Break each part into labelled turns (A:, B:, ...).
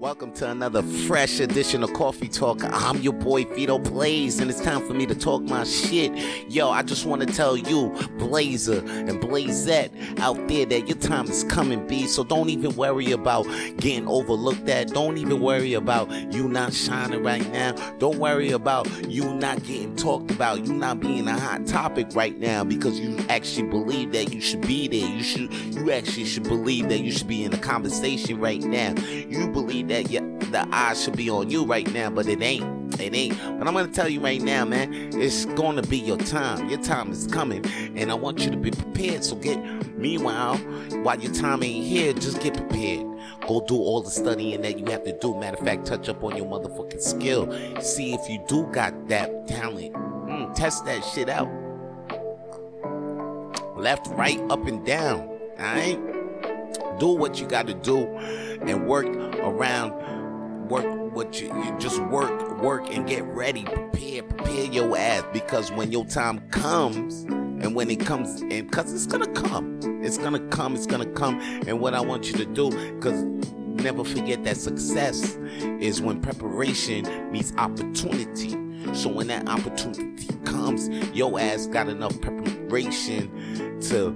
A: Welcome to another fresh edition of Coffee Tawlk. I'm your boy Vito Blaze, and it's time for me to talk my shit. Yo, I just want to tell you, Blazer and Blazette out there, that your time is coming, B. So don't even worry about getting overlooked at. Don't even worry about you not shining right now. Don't worry about you not getting talked about. You not being a hot topic right now because you actually believe that you should be there. You should. You actually should believe that you should be in a conversation right now. You believe that yeah, the eyes should be on you right now, but it ain't. It ain't. But I'm gonna tell you right now, man, it's gonna be your time. Your time is coming, and I want you to be prepared. So get. Meanwhile, while your time ain't here, just get prepared. Go do all the studying that you have to do. Matter of fact, touch up on your motherfucking skill. See if you do got that talent. Mm, test that shit out. Left, right, up, and down. Alright? Do what you gotta do and work around work what you, you just work work and get ready. Prepare prepare your ass because when your time comes and when it comes and because it's gonna come it's gonna come it's gonna come. And what i want you to do because never forget that success is when preparation meets opportunity. So when that opportunity comes your ass got enough preparation to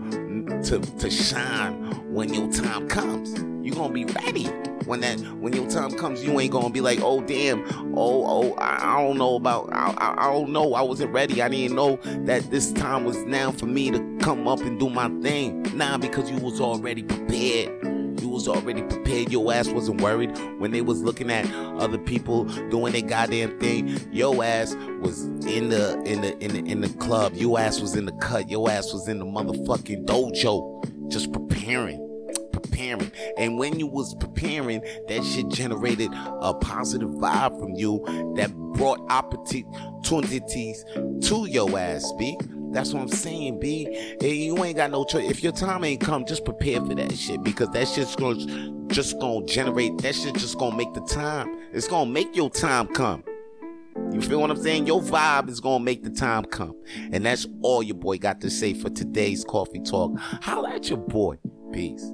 A: to to shine when your time comes you're gonna be ready. When that when your time comes you ain't gonna be like oh damn oh oh i, I don't know about I, I, I don't know i wasn't ready. I didn't know that this time was now for me to come up and do my thing. Nah because you was already prepared. You was already prepared. Your ass wasn't worried when they was looking at other people doing their goddamn thing. Your ass was in the in the in the in the club. Your ass was in the cut. Your ass was in the motherfucking dojo. Just preparing preparing. And when you was preparing, that shit generated a positive vibe from you that brought opportunities to your ass, B. That's what I'm saying, B. Hey, you ain't got no choice. If your time ain't come, just prepare for that shit because that shit's gonna just gonna generate. That shit just gonna make the time. It's gonna make your time come. You feel what I'm saying? Your vibe is gonna make the time come. And that's all your boy got to say for today's coffee talk. Holla at your boy. Peace.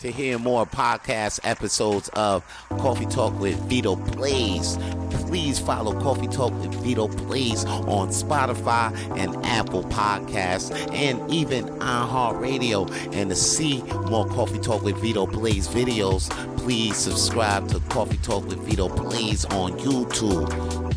A: To hear more podcast episodes of Coffee Tawlk with Vito Blaze, please follow Coffee Tawlk with Vito Blaze on Spotify and Apple Podcasts and even iHeartRadio. And to see more Coffee Tawlk with Vito Blaze videos, please subscribe to Coffee Tawlk with Vito Blaze on YouTube.